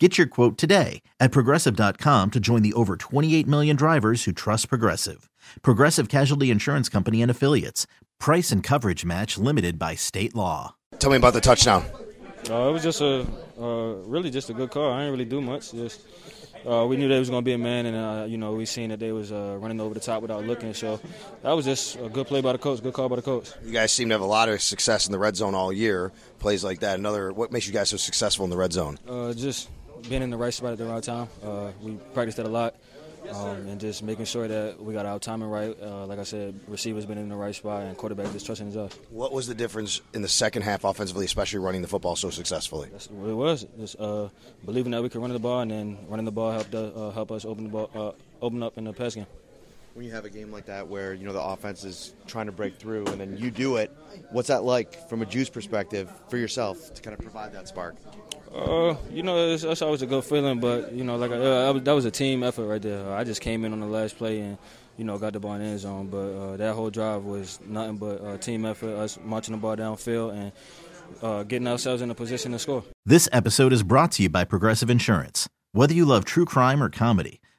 Get your quote today at progressive.com to join the over 28 million drivers who trust Progressive. Progressive Casualty Insurance Company and Affiliates. Price and coverage match limited by state law. Tell me about the touchdown. Uh, it was just a uh, really just a good call. I didn't really do much. Just uh, we knew they was going to be a man, and uh, you know we seen that they was uh, running over the top without looking. So that was just a good play by the coach. Good call by the coach. You guys seem to have a lot of success in the red zone all year. Plays like that. Another. What makes you guys so successful in the red zone? Uh, just being in the right spot at the right time. Uh, we practiced that a lot. Um, and just making sure that we got our timing right. Uh, like I said, receivers been in the right spot, and quarterback just trusting his us. What was the difference in the second half offensively, especially running the football so successfully? That's what it was. Just uh, believing that we could run the ball, and then running the ball helped uh, help us open the ball, uh, open up in the pass game. When you have a game like that where you know the offense is trying to break through, and then you do it, what's that like from a juice perspective for yourself to kind of provide that spark? Uh, you know, it's, it's, always a good feeling, but you know, like uh, that was a team effort right there. I just came in on the last play and you know got the ball in the end zone, but uh, that whole drive was nothing but uh, team effort, us marching the ball downfield and uh, getting ourselves in a position to score. This episode is brought to you by Progressive Insurance. Whether you love true crime or comedy,